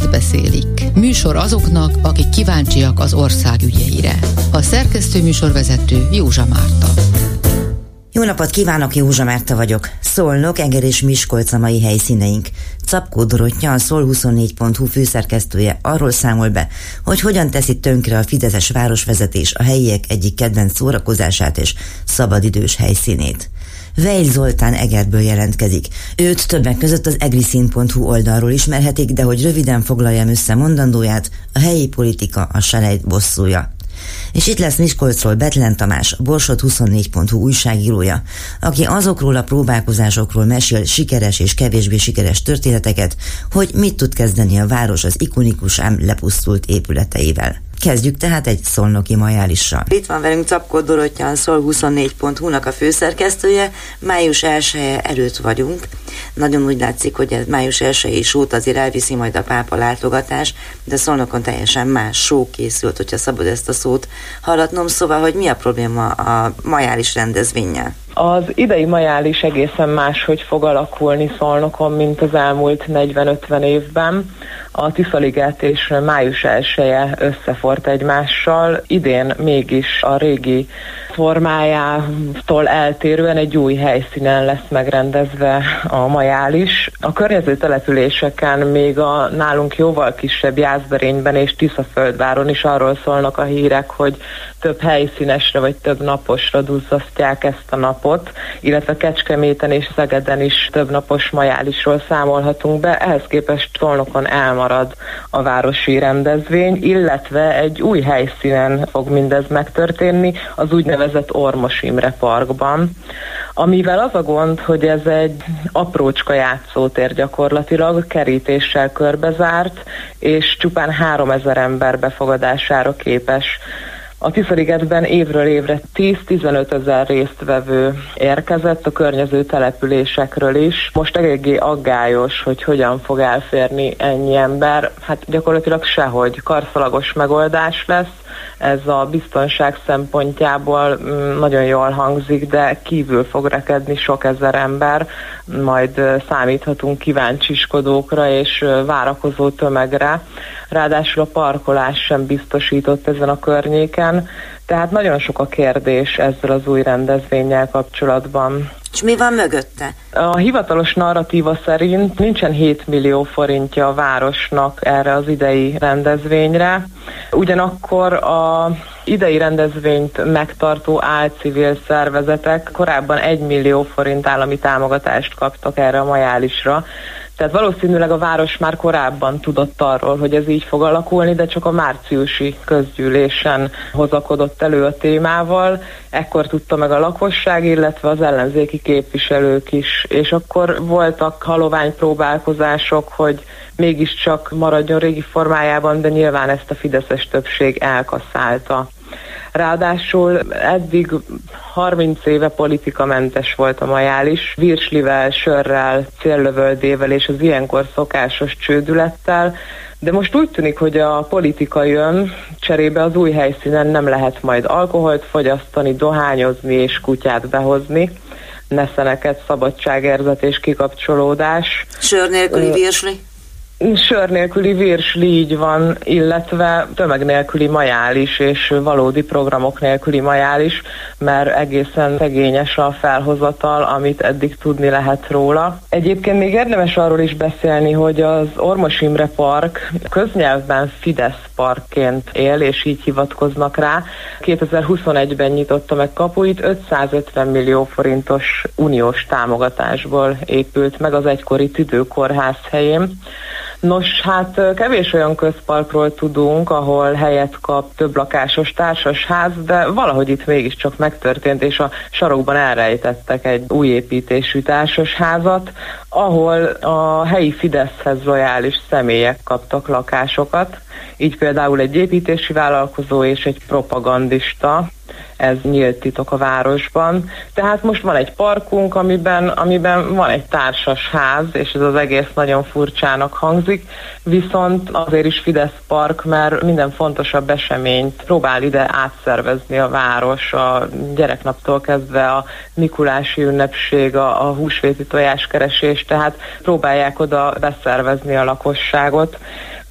azt beszélik. Műsor azoknak, akik kíváncsiak az ország ügyeire. A szerkesztő műsorvezető Józsa Márta. Jó napot kívánok, Józsa Márta vagyok. Szolnok, Eger és Miskolc a mai helyszíneink. Capkó Dorottya, a Szol24.hu főszerkesztője arról számol be, hogy hogyan teszi tönkre a Fideszes városvezetés a helyiek egyik kedvenc szórakozását és szabadidős helyszínét. Vejl Zoltán Egerből jelentkezik. Őt többek között az egriszín.hu oldalról ismerhetik, de hogy röviden foglaljam össze mondandóját, a helyi politika a selejt bosszúja. És itt lesz Miskolcról Betlen Tamás, Borsod 24.hu újságírója, aki azokról a próbálkozásokról mesél sikeres és kevésbé sikeres történeteket, hogy mit tud kezdeni a város az ikonikus ám lepusztult épületeivel. Kezdjük tehát egy szolnoki majálissal. Itt van velünk Capkó Dorottya, a Szol24.hu-nak a főszerkesztője. Május 1 -e előtt vagyunk. Nagyon úgy látszik, hogy ez május 1 is út azért elviszi majd a pápa látogatás, de Szolnokon teljesen más só készült, hogyha szabad ezt a szót hallatnom. Szóval, hogy mi a probléma a majális rendezvényel? Az idei majális egészen máshogy fog alakulni Szolnokon, mint az elmúlt 40-50 évben a Tiszaliget és május 1 összefort egymással. Idén mégis a régi formájától eltérően egy új helyszínen lesz megrendezve a majális. A környező településeken még a nálunk jóval kisebb Jászberényben és Tiszaföldváron is arról szólnak a hírek, hogy több helyszínesre vagy több naposra duzzasztják ezt a napot, illetve Kecskeméten és Szegeden is több napos majálisról számolhatunk be, ehhez képest Szolnokon elmarad a városi rendezvény, illetve egy új helyszínen fog mindez megtörténni, az úgynevezett Ormos Imre Parkban, amivel az a gond, hogy ez egy aprócska játszótér gyakorlatilag, kerítéssel körbezárt, és csupán 3000 ember befogadására képes. A Tiszaligetben évről évre 10-15 ezer résztvevő érkezett a környező településekről is. Most eléggé aggályos, hogy hogyan fog elférni ennyi ember. Hát gyakorlatilag sehogy karszalagos megoldás lesz, ez a biztonság szempontjából mm, nagyon jól hangzik, de kívül fog rekedni sok ezer ember, majd számíthatunk kíváncsiskodókra és várakozó tömegre. Ráadásul a parkolás sem biztosított ezen a környéken, tehát nagyon sok a kérdés ezzel az új rendezvényel kapcsolatban. És mi van mögötte? A hivatalos narratíva szerint nincsen 7 millió forintja a városnak erre az idei rendezvényre. Ugyanakkor a idei rendezvényt megtartó álcivil szervezetek korábban 1 millió forint állami támogatást kaptak erre a majálisra. Tehát valószínűleg a város már korábban tudott arról, hogy ez így fog alakulni, de csak a márciusi közgyűlésen hozakodott elő a témával. Ekkor tudta meg a lakosság, illetve az ellenzéki képviselők is. És akkor voltak halovány próbálkozások, hogy mégiscsak maradjon régi formájában, de nyilván ezt a fideszes többség elkaszálta. Ráadásul eddig 30 éve politikamentes volt a majális, virslivel, sörrel, céllövöldével és az ilyenkor szokásos csődülettel, de most úgy tűnik, hogy a politika jön, cserébe az új helyszínen nem lehet majd alkoholt fogyasztani, dohányozni és kutyát behozni neszeneket, szabadságérzet és kikapcsolódás. Sör nélküli virsli? Sör nélküli virsli így van, illetve tömeg nélküli majális és valódi programok nélküli majális, mert egészen szegényes a felhozatal, amit eddig tudni lehet róla. Egyébként még érdemes arról is beszélni, hogy az Ormos Imre Park köznyelvben Fidesz parkként él, és így hivatkoznak rá. 2021-ben nyitotta meg kapuit, 550 millió forintos uniós támogatásból épült meg az egykori tüdőkórház helyén. Nos, hát kevés olyan közparkról tudunk, ahol helyet kap több lakásos társasház, de valahogy itt mégiscsak megtörtént, és a sarokban elrejtettek egy új építésű társasházat, ahol a helyi Fideszhez lojális személyek kaptak lakásokat, így például egy építési vállalkozó és egy propagandista, ez nyílt titok a városban. Tehát most van egy parkunk, amiben, amiben van egy társas ház, és ez az egész nagyon furcsának hangzik, viszont azért is Fidesz park, mert minden fontosabb eseményt próbál ide átszervezni a város, a gyereknaptól kezdve a Mikulási ünnepség, a, a húsvéti tojáskeresés, tehát próbálják oda beszervezni a lakosságot.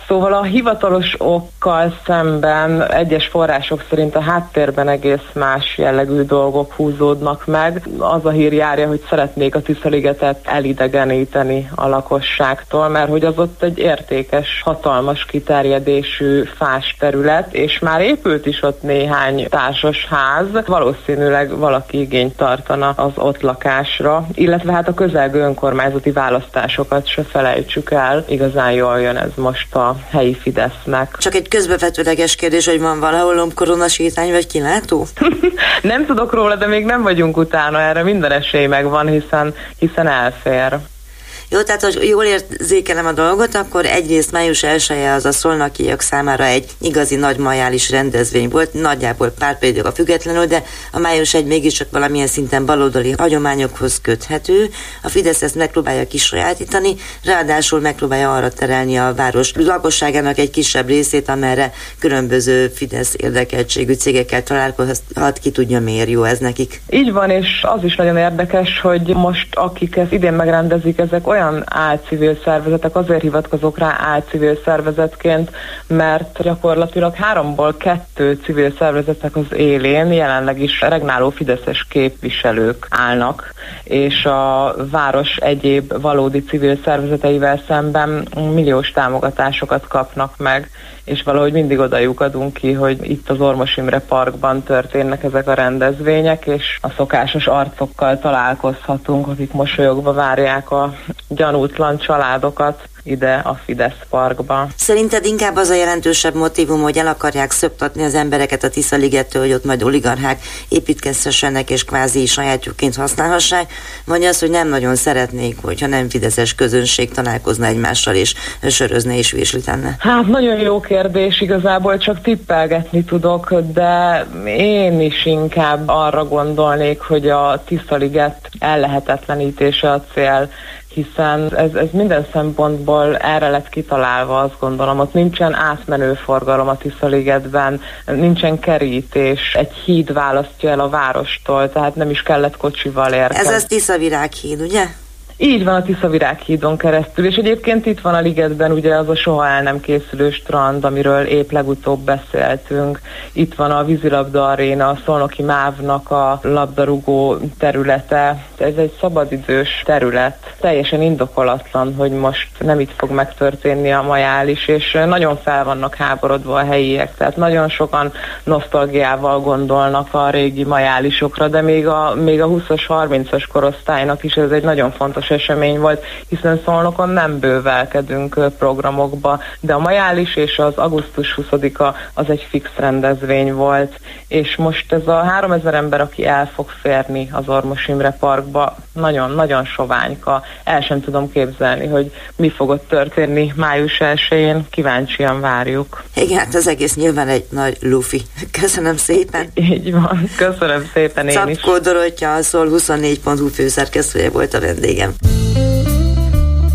Szóval a hivatalos okkal szemben egyes források szerint a háttérben egész más jellegű dolgok húzódnak meg. Az a hír járja, hogy szeretnék a Tiszaligetet elidegeníteni a lakosságtól, mert hogy az ott egy értékes, hatalmas kiterjedésű fás terület, és már épült is ott néhány társas ház. Valószínűleg valaki igényt tartana az ott lakásra, illetve hát a közelgő önkormányzati választásokat se felejtsük el. Igazán jól jön ez most a helyi Fidesznek. Csak egy közbevetőleges kérdés, hogy van valahol lomkoronasétány vagy kilátó? nem tudok róla, de még nem vagyunk utána, erre minden esély megvan, hiszen, hiszen elfér. Jó, tehát hogy jól érzékelem a dolgot, akkor egyrészt május 1 -e az a szolnakiak számára egy igazi nagy majális rendezvény volt, nagyjából pár a függetlenül, de a május 1 mégiscsak valamilyen szinten baloldali hagyományokhoz köthető. A Fidesz ezt megpróbálja kisajátítani, ráadásul megpróbálja arra terelni a város lakosságának egy kisebb részét, amerre különböző Fidesz érdekeltségű cégekkel találkozhat, ki tudja miért jó ez nekik. Így van, és az is nagyon érdekes, hogy most akik ezt idén megrendezik, ezek olyan olyan álcivil szervezetek, azért hivatkozok rá álcivil szervezetként, mert gyakorlatilag háromból kettő civil szervezetek az élén jelenleg is regnáló fideszes képviselők állnak, és a város egyéb valódi civil szervezeteivel szemben milliós támogatásokat kapnak meg és valahogy mindig oda lyukadunk ki, hogy itt az Ormos Imre Parkban történnek ezek a rendezvények, és a szokásos arcokkal találkozhatunk, akik mosolyogva várják a gyanútlan családokat ide a Fidesz parkba. Szerinted inkább az a jelentősebb motivum, hogy el akarják szöptatni az embereket a Tisza ligettől, hogy ott majd oligarchák építkezhessenek és kvázi sajátjuként használhassák, vagy az, hogy nem nagyon szeretnék, hogyha nem fideszes közönség találkozna egymással és sörözne és vésli? Hát nagyon jó kérdés, igazából csak tippelgetni tudok, de én is inkább arra gondolnék, hogy a Tisza liget ellehetetlenítése a cél, hiszen ez, ez minden szempontból erre lett kitalálva, azt gondolom. Ott nincsen átmenő forgalom a Tiszaligetben, nincsen kerítés, egy híd választja el a várostól, tehát nem is kellett kocsival érkezni. Ez az Tiszavirághíd, ugye? Így van a Tisza Virághídon keresztül, és egyébként itt van a ligetben ugye az a soha el nem készülő strand, amiről épp legutóbb beszéltünk. Itt van a vízilabda aréna, a Szolnoki Mávnak a labdarúgó területe. Ez egy szabadidős terület. Teljesen indokolatlan, hogy most nem itt fog megtörténni a majális, és nagyon fel vannak háborodva a helyiek. Tehát nagyon sokan nosztalgiával gondolnak a régi majálisokra, de még a, még a 20-as, 30-as korosztálynak is ez egy nagyon fontos esemény volt, hiszen Szolnokon nem bővelkedünk programokba, de a majális és az augusztus 20-a az egy fix rendezvény volt, és most ez a 3000 ember, aki el fog férni az Ormos Imre Parkba, nagyon-nagyon soványka. El sem tudom képzelni, hogy mi fog ott történni május 1-én, kíváncsian várjuk. Igen, hát az egész nyilván egy nagy lufi. Köszönöm szépen. Így van, köszönöm szépen én Csapkó is. Dorottya, a Szol 24.hu főszerkesztője volt a vendégem.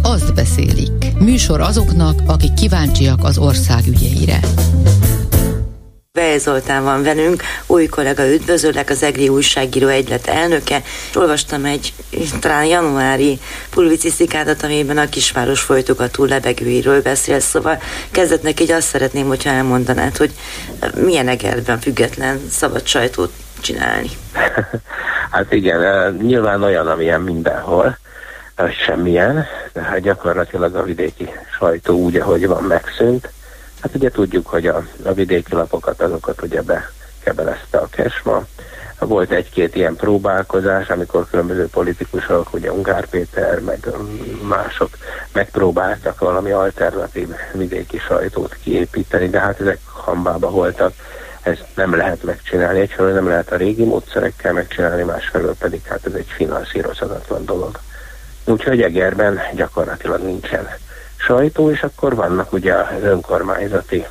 Azt beszélik. Műsor azoknak, akik kíváncsiak az ország ügyeire. Bej Zoltán van velünk, új kollega üdvözöllek, az EGRI újságíró egylet elnöke. Olvastam egy talán januári publicisztikádat, amiben a kisváros folytogató lebegőiről beszél, szóval kezdetnek így azt szeretném, hogyha elmondanád, hogy milyen egerben független szabad sajtót csinálni. Hát igen, nyilván olyan, amilyen mindenhol semmilyen, de hát gyakorlatilag a vidéki sajtó úgy, ahogy van, megszűnt. Hát ugye tudjuk, hogy a, a vidéki lapokat, azokat ugye bekebelezte a Kesma. Volt egy-két ilyen próbálkozás, amikor különböző politikusok, ugye Ungár Péter, meg mások megpróbáltak valami alternatív vidéki sajtót kiépíteni, de hát ezek hambába voltak. Ezt nem lehet megcsinálni. Egyfelől nem lehet a régi módszerekkel megcsinálni, másfelől pedig hát ez egy finanszírozhatatlan dolog. Úgyhogy Egerben gyakorlatilag nincsen sajtó, és akkor vannak ugye az önkormányzati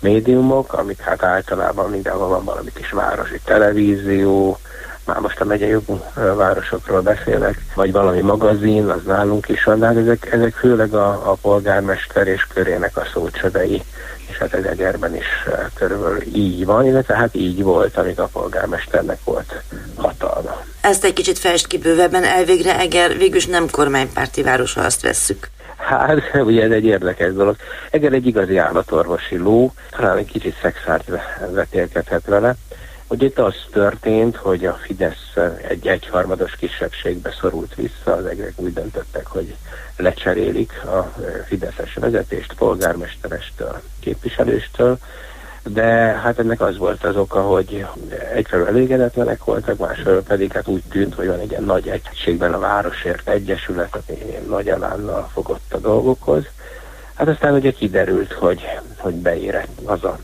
médiumok, amik hát általában mindenhol van valami kis városi televízió, már most a megyei jogú városokról beszélek, vagy valami magazin, az nálunk is van, de hát ezek, ezek főleg a, a polgármester és körének a szócsövei, és hát ez Egerben is körülbelül így van, illetve hát így volt, amíg a polgármesternek volt hatalma. Ezt egy kicsit fest ki bővebben, elvégre Eger végülis nem kormánypárti város, ha azt vesszük. Hát, ugye ez egy érdekes dolog. Eger egy igazi állatorvosi ló, talán egy kicsit szexárt vetélkedhet vele. Ugye itt az történt, hogy a Fidesz egy egyharmados kisebbségbe szorult vissza, az egrek úgy döntöttek, hogy lecserélik a Fideszes vezetést, polgármesterestől, képviselőstől, de hát ennek az volt az oka, hogy egyfelől elégedetlenek voltak, másfelől pedig hát úgy tűnt, hogy van egy ilyen nagy egységben a Városért Egyesület, aki nagy elánnal fogott a dolgokhoz. Hát aztán ugye kiderült, hogy, hogy beérett az a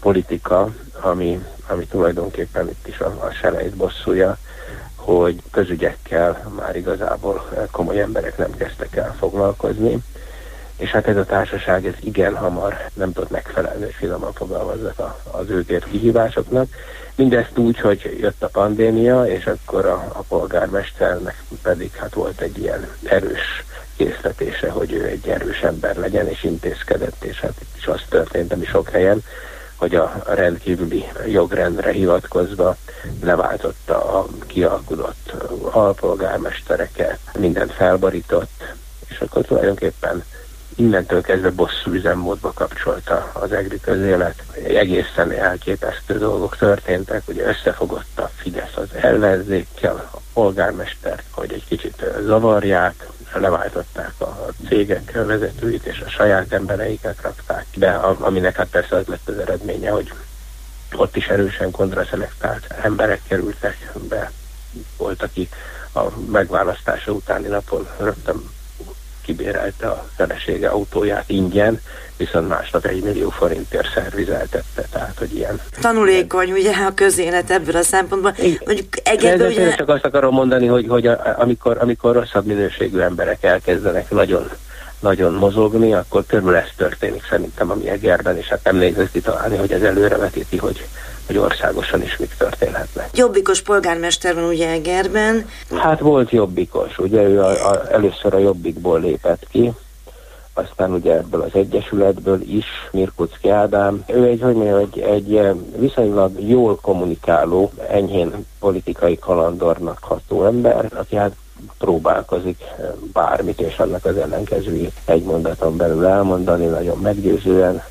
politika, ami, ami tulajdonképpen itt is a, a selejt bosszúja, hogy közügyekkel már igazából komoly emberek nem kezdtek el foglalkozni és hát ez a társaság ez igen hamar nem tudott megfelelni, hogy finoman fogalmazzak az őkért kihívásoknak. Mindezt úgy, hogy jött a pandémia, és akkor a, a polgármesternek pedig hát volt egy ilyen erős készletése, hogy ő egy erős ember legyen, és intézkedett, és hát itt is az történt, ami sok helyen, hogy a rendkívüli jogrendre hivatkozva leváltotta a kialkudott alpolgármestereket, mindent felborított, és akkor tulajdonképpen innentől kezdve bosszú üzemmódba kapcsolta az egri közélet. Egészen elképesztő dolgok történtek, hogy összefogott a Fidesz az ellenzékkel, a polgármestert, hogy egy kicsit zavarják, leváltották a cégek vezetőit, és a saját embereiket rakták be, aminek hát persze az lett az eredménye, hogy ott is erősen kontraszelektált emberek kerültek be. Volt, aki a megválasztása utáni napon rögtön kibérelte a felesége autóját ingyen, viszont másnap egy millió forintért szervizeltette, tehát hogy ilyen. Tanulékony ugye a közélet ebből a szempontból. Mondjuk egészben ugye... Csak azt akarom mondani, hogy, hogy a, amikor, amikor rosszabb minőségű emberek elkezdenek nagyon nagyon mozogni, akkor körül ez történik szerintem a mi Egerben, és hát nem nehéz találni, hogy ez előrevetíti, hogy hogy országosan is mik történhetnek. Jobbikos polgármester van ugye Egerben. Hát volt jobbikos, ugye ő a, a, először a jobbikból lépett ki, aztán ugye ebből az Egyesületből is, Mirkucki Ádám. Ő egy, hogy mondjam, egy, egy viszonylag jól kommunikáló, enyhén politikai kalandornak ható ember, aki hát próbálkozik bármit, és annak az ellenkezőjét egy mondaton belül elmondani, nagyon meggyőzően,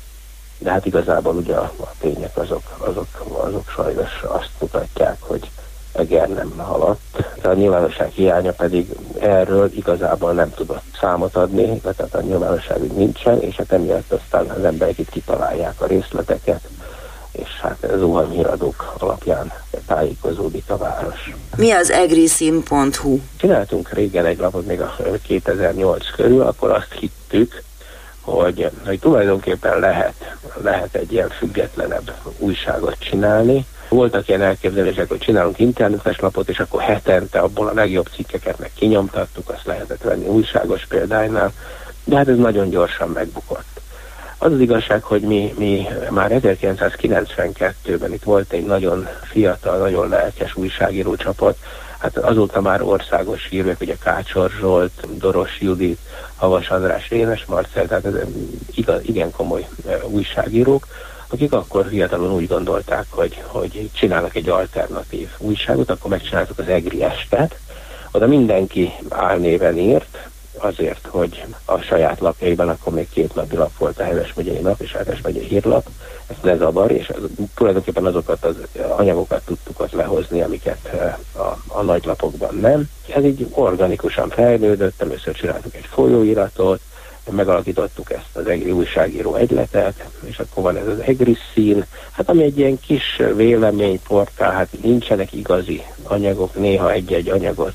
de hát igazából ugye a, a tények azok, azok, azok sajnos azt mutatják, hogy Eger nem haladt, a nyilvánosság hiánya pedig erről igazából nem tudott számot adni, tehát a nyilvánosság nincsen, és hát emiatt aztán az emberek itt kitalálják a részleteket, és hát zuhanyhíradók alapján tájékozódik a város. Mi az egriszim.hu? Csináltunk régen egy lapot, még a 2008 körül, akkor azt hittük, hogy, hogy tulajdonképpen lehet, lehet egy ilyen függetlenebb újságot csinálni. Voltak ilyen elképzelések, hogy csinálunk internetes lapot, és akkor hetente abból a legjobb cikkeket meg kinyomtattuk, azt lehetett venni újságos példánynál, de hát ez nagyon gyorsan megbukott. Az az igazság, hogy mi, mi már 1992-ben itt volt egy nagyon fiatal, nagyon lelkes újságíró csapat, hát azóta már országos hírek, ugye Kácsor Zsolt, Doros Judit, Havas András, Rénes Marcel, tehát ez igaz, igen komoly újságírók, akik akkor fiatalon úgy gondolták, hogy, hogy csinálnak egy alternatív újságot, akkor megcsináltuk az Egri estet, oda mindenki álnéven írt, azért, hogy a saját lapjaiban, akkor még két napi lap volt a Heves megyei nap és Heves megyei hírlap, ezt ne zavar, és az, tulajdonképpen azokat az anyagokat tudtuk ott lehozni, amiket eh, a, a nagy lapokban nem. Ez így organikusan fejlődött, először csináltuk egy folyóiratot, megalakítottuk ezt az egri újságíró egyletet, és akkor van ez az egri szín, hát ami egy ilyen kis véleményportál, hát nincsenek igazi anyagok, néha egy-egy anyagot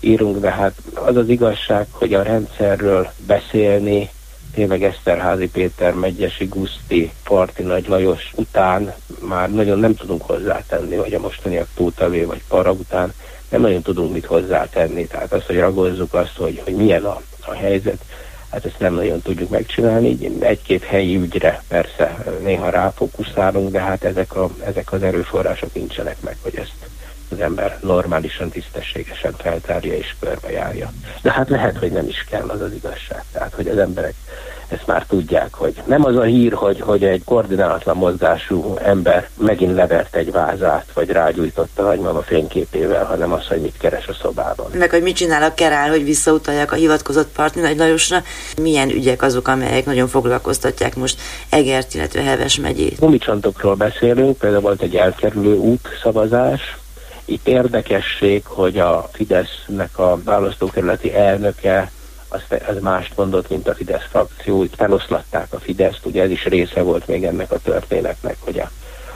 írunk, de hát az az igazság, hogy a rendszerről beszélni, tényleg Eszterházi Péter, Megyesi Guszti, Parti Nagy Lajos után már nagyon nem tudunk hozzátenni, vagy a mostaniak Tótavé vagy Para után nem nagyon tudunk mit hozzátenni. Tehát azt, hogy ragozzuk azt, hogy, hogy milyen a, a helyzet, hát ezt nem nagyon tudjuk megcsinálni. Egy-két helyi ügyre persze néha ráfokuszálunk, de hát ezek, a, ezek az erőforrások nincsenek meg, hogy ezt az ember normálisan, tisztességesen feltárja és körbejárja. De hát lehet, hogy nem is kell az az igazság. Tehát, hogy az emberek ezt már tudják, hogy nem az a hír, hogy, hogy egy koordinálatlan mozgású ember megint levert egy vázát, vagy rágyújtotta a nagymama fényképével, hanem az, hogy mit keres a szobában. Meg, hogy mit csinál a kerál, hogy visszautaljak a hivatkozott partni Nagy Lajosra. Milyen ügyek azok, amelyek nagyon foglalkoztatják most Egert, illetve Heves megyét? Gumicsantokról beszélünk, például volt egy elkerülő út szavazás, itt érdekesség, hogy a Fidesznek a választókerületi elnöke az, az mást mondott, mint a Fidesz frakció. Itt feloszlatták a Fideszt, ugye ez is része volt még ennek a történetnek, hogy a,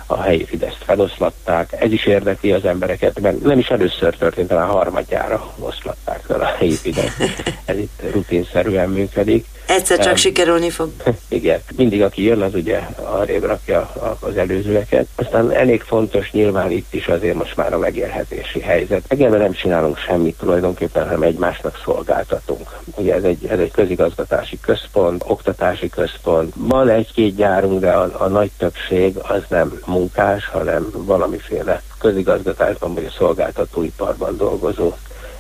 a helyi Fideszt feloszlatták. Ez is érdekli az embereket, mert nem is először történt, talán harmadjára oszlatták Fideszt. Ez itt rutinszerűen működik. Egyszer csak um, sikerülni fog. Igen, mindig aki jön, az ugye arrébb rakja az előzőeket. Aztán elég fontos nyilván itt is azért most már a megélhetési helyzet. Egyenben nem csinálunk semmit tulajdonképpen, hanem egymásnak szolgáltatunk. Ugye ez egy, ez egy közigazgatási központ, oktatási központ. Van egy-két gyárunk, de a, a nagy többség az nem munkás, hanem valamiféle közigazgatásban vagy a szolgáltatóiparban dolgozó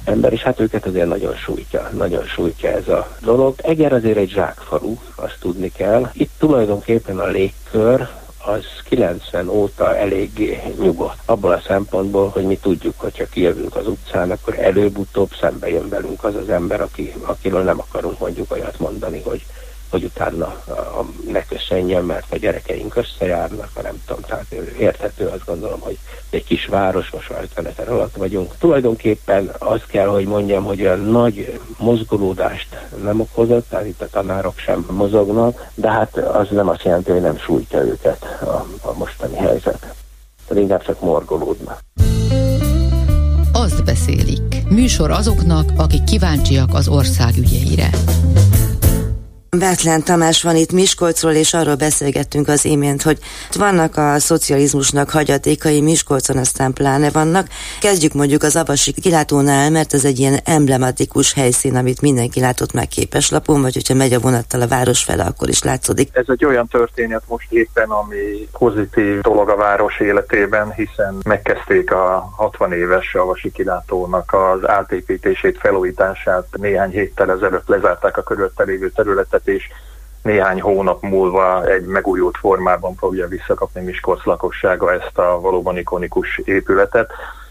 ember, és hát őket azért nagyon sújtja, nagyon sújtja ez a dolog. Eger azért egy zsákfalu, azt tudni kell. Itt tulajdonképpen a légkör, az 90 óta eléggé nyugodt. Abból a szempontból, hogy mi tudjuk, hogyha kijövünk az utcán, akkor előbb-utóbb szembe jön velünk az az ember, aki, akiről nem akarunk mondjuk olyat mondani, hogy hogy utána a, ne köszönjön, mert a gyerekeink összejárnak, ha nem tudom, tehát érthető, azt gondolom, hogy egy kis város, most már 50 ezer alatt vagyunk. Tulajdonképpen azt kell, hogy mondjam, hogy a nagy mozgolódást nem okozott, tehát itt a tanárok sem mozognak, de hát az nem azt jelenti, hogy nem sújtja őket a, a mostani helyzet. Tehát inkább csak morgolódnak. Azt beszélik. Műsor azoknak, akik kíváncsiak az ország ügyeire. Betlen Tamás van itt Miskolcról, és arról beszélgettünk az imént, hogy vannak a szocializmusnak hagyatékai Miskolcon, aztán pláne vannak. Kezdjük mondjuk az Abasi kilátónál, mert ez egy ilyen emblematikus helyszín, amit mindenki látott meg lapon, vagy hogyha megy a vonattal a város fele, akkor is látszódik. Ez egy olyan történet most éppen, ami pozitív dolog a város életében, hiszen megkezdték a 60 éves Abasi kilátónak az átépítését, felújítását. Néhány héttel ezelőtt lezárták a körülötte lévő területet, területet, és néhány hónap múlva egy megújult formában fogja visszakapni Miskolc lakossága ezt a valóban ikonikus épületet.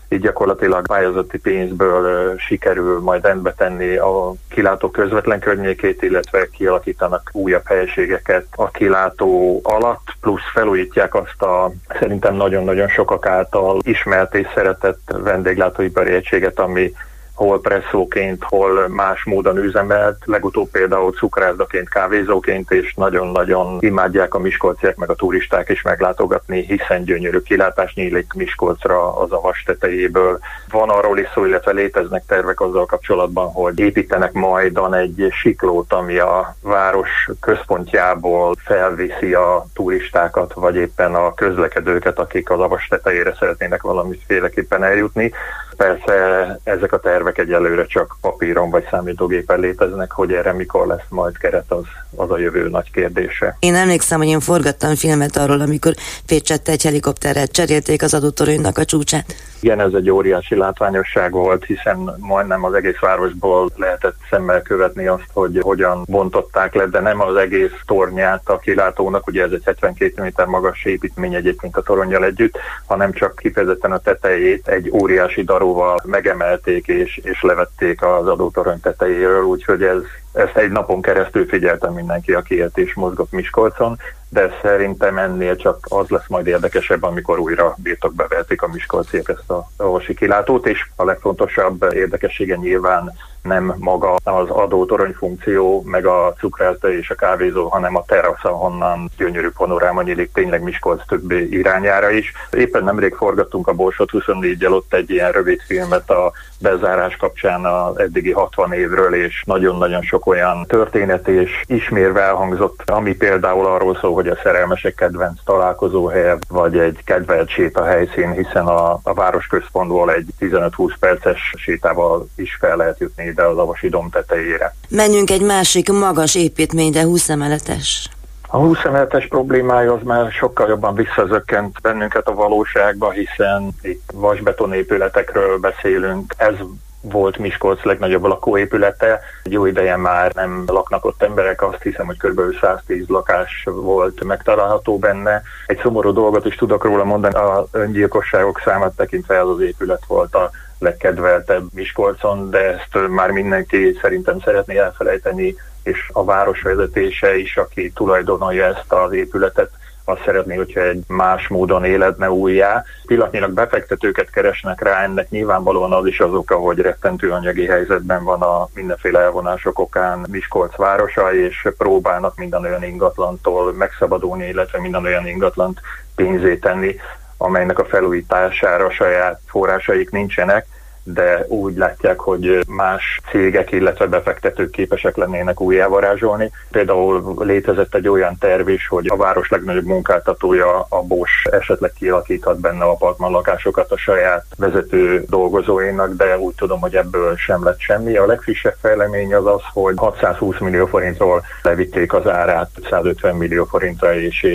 Így gyakorlatilag pályázati pénzből sikerül majd rendbe tenni a kilátó közvetlen környékét, illetve kialakítanak újabb helységeket a kilátó alatt, plusz felújítják azt a szerintem nagyon-nagyon sokak által ismert és szeretett vendéglátóipari egységet, ami hol presszóként, hol más módon üzemelt, legutóbb például cukrászdaként, kávézóként, és nagyon-nagyon imádják a miskolciak meg a turisták is meglátogatni, hiszen gyönyörű kilátás nyílik Miskolcra az a vas tetejéből. Van arról is szó, illetve léteznek tervek azzal kapcsolatban, hogy építenek majdan egy siklót, ami a város központjából felviszi a turistákat, vagy éppen a közlekedőket, akik az avas tetejére szeretnének valamiféleképpen eljutni. Persze ezek a tervek egyelőre csak papíron vagy számítógépen léteznek, hogy erre mikor lesz majd keret, az, az a jövő nagy kérdése. Én emlékszem, hogy én forgattam filmet arról, amikor Pécsette egy helikopterrel cserélték az adótoronynak a csúcsát. Igen, ez egy óriási látványosság volt, hiszen majdnem az egész városból lehetett szemmel követni azt, hogy hogyan bontották le, de nem az egész tornyát a kilátónak, ugye ez egy 72 méter magas építmény egyébként a toronyjal együtt, hanem csak kifejezetten a tetejét egy óriási daróval megemelték és, és levették az adótorony tetejéről, úgyhogy ez ezt egy napon keresztül figyeltem mindenki, aki élt és mozgott Miskolcon, de szerintem ennél csak az lesz majd érdekesebb, amikor újra birtokba vehetik a Miskolciek ezt a orvosi kilátót, és a legfontosabb érdekessége nyilván nem maga az adótorony funkció, meg a cukrászda és a kávézó, hanem a terasz, ahonnan gyönyörű panoráma nyílik tényleg Miskolc több irányára is. Éppen nemrég forgattunk a Borsot 24-el ott egy ilyen rövid filmet a bezárás kapcsán az eddigi 60 évről, és nagyon-nagyon sok olyan történet és ismérve elhangzott, ami például arról szól, hogy a szerelmesek kedvenc találkozóhelye, vagy egy kedvelt helyszín, hiszen a, a városközpontból egy 15-20 perces sétával is fel lehet jutni ide az Avasi Dom tetejére. Menjünk egy másik magas építményre, 20 emeletes. A 27-es problémája az már sokkal jobban visszazökkent bennünket a valóságba, hiszen itt vasbetonépületekről beszélünk. Ez volt Miskolc legnagyobb lakóépülete. Jó ideje már nem laknak ott emberek, azt hiszem, hogy kb. 110 lakás volt megtalálható benne. Egy szomorú dolgot is tudok róla mondani, a öngyilkosságok számát tekintve ez az épület volt a legkedveltebb Miskolcon, de ezt már mindenki szerintem szeretné elfelejteni, és a városvezetése is, aki tulajdonolja ezt az épületet, azt szeretné, hogyha egy más módon éledne újjá. Pillanatnyilag befektetőket keresnek rá, ennek nyilvánvalóan az is az oka, hogy rettentő anyagi helyzetben van a mindenféle elvonások okán Miskolc városa, és próbálnak minden olyan ingatlantól megszabadulni, illetve minden olyan ingatlant pénzé tenni, amelynek a felújítására saját forrásaik nincsenek de úgy látják, hogy más cégek, illetve befektetők képesek lennének újjávarázsolni. Például létezett egy olyan terv is, hogy a város legnagyobb munkáltatója, a Bosch esetleg kialakíthat benne apartman lakásokat a saját vezető dolgozóinak, de úgy tudom, hogy ebből sem lett semmi. A legfrissebb fejlemény az az, hogy 620 millió forintról levitték az árát 150 millió forintra, és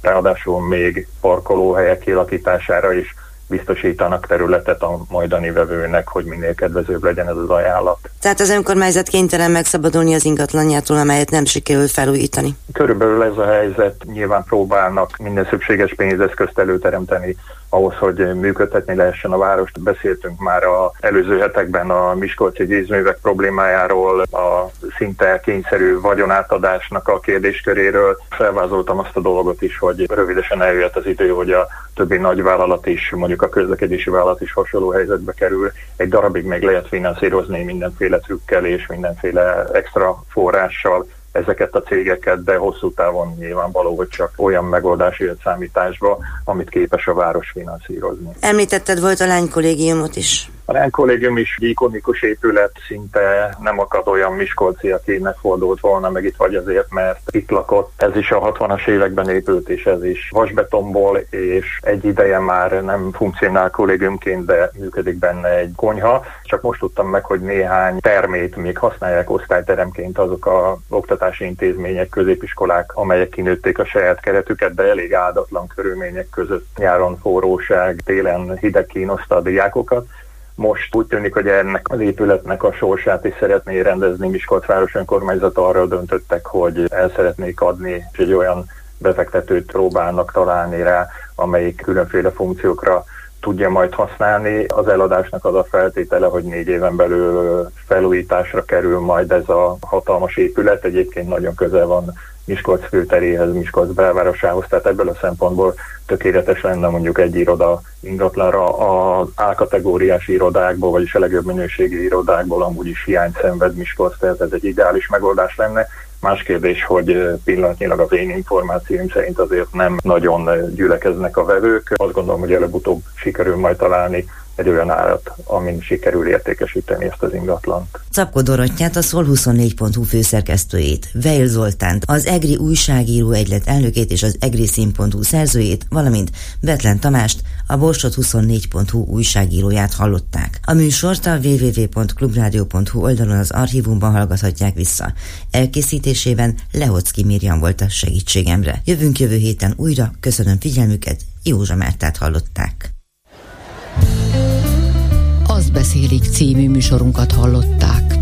ráadásul még parkolóhelyek kialakítására is biztosítanak területet a majdani vevőnek, hogy minél kedvezőbb legyen ez az ajánlat. Tehát az önkormányzat kénytelen megszabadulni az ingatlanjától, amelyet nem sikerül felújítani? Körülbelül ez a helyzet. Nyilván próbálnak minden szükséges pénzeszközt előteremteni ahhoz, hogy működtetni lehessen a várost. Beszéltünk már a előző hetekben a Miskolci vízművek problémájáról, a szinte kényszerű vagyonátadásnak a kérdésköréről. Felvázoltam azt a dolgot is, hogy rövidesen eljött az idő, hogy a többi nagyvállalat is, mondjuk a közlekedési vállalat is hasonló helyzetbe kerül. Egy darabig még lehet finanszírozni mindenféle trükkel és mindenféle extra forrással ezeket a cégeket, de hosszú távon nyilvánvaló, hogy csak olyan megoldás jött számításba, amit képes a város finanszírozni. Említetted volt a lánykollégiumot is. A lánykollégium is egy ikonikus épület, szinte nem akad olyan Miskolci, aki ne fordult volna meg itt vagy azért, mert itt lakott. Ez is a 60-as években épült, és ez is vasbetonból, és egy ideje már nem funkcionál kollégiumként, de működik benne egy konyha. Csak most tudtam meg, hogy néhány termét még használják osztályteremként azok a oktatási intézmények, középiskolák, amelyek kinőtték a saját keretüket, de elég áldatlan körülmények között. Nyáron forróság, télen hideg kínoszta a diákokat most úgy tűnik, hogy ennek az épületnek a sorsát is szeretné rendezni. Miskolc város önkormányzata arra döntöttek, hogy el szeretnék adni, és egy olyan befektetőt próbálnak találni rá, amelyik különféle funkciókra tudja majd használni. Az eladásnak az a feltétele, hogy négy éven belül felújításra kerül majd ez a hatalmas épület. Egyébként nagyon közel van Miskolc főteréhez, Miskolc belvárosához, tehát ebből a szempontból tökéletes lenne mondjuk egy iroda ingatlanra az A-kategóriás irodákból, vagyis a legjobb minőségi irodákból amúgy is hiány szenved Miskolc, tehát ez egy ideális megoldás lenne. Más kérdés, hogy pillanatnyilag az én információim szerint azért nem nagyon gyülekeznek a vevők. Azt gondolom, hogy előbb-utóbb sikerül majd találni egy olyan árat, amin sikerül értékesíteni ezt az ingatlant. Szabko Dorottyát, a Szol24.hu főszerkesztőjét, Veil Zoltánt, az EGRI újságíró egylet elnökét és az EGRI szín.hu szerzőjét, valamint Betlen Tamást, a Borsot24.hu újságíróját hallották. A műsort a www.clubradio.hu oldalon az archívumban hallgathatják vissza. Elkészítésében Lehocki Miriam volt a segítségemre. Jövünk jövő héten újra, köszönöm figyelmüket, Józsa Mártát hallották. Azt beszélik című műsorunkat hallották.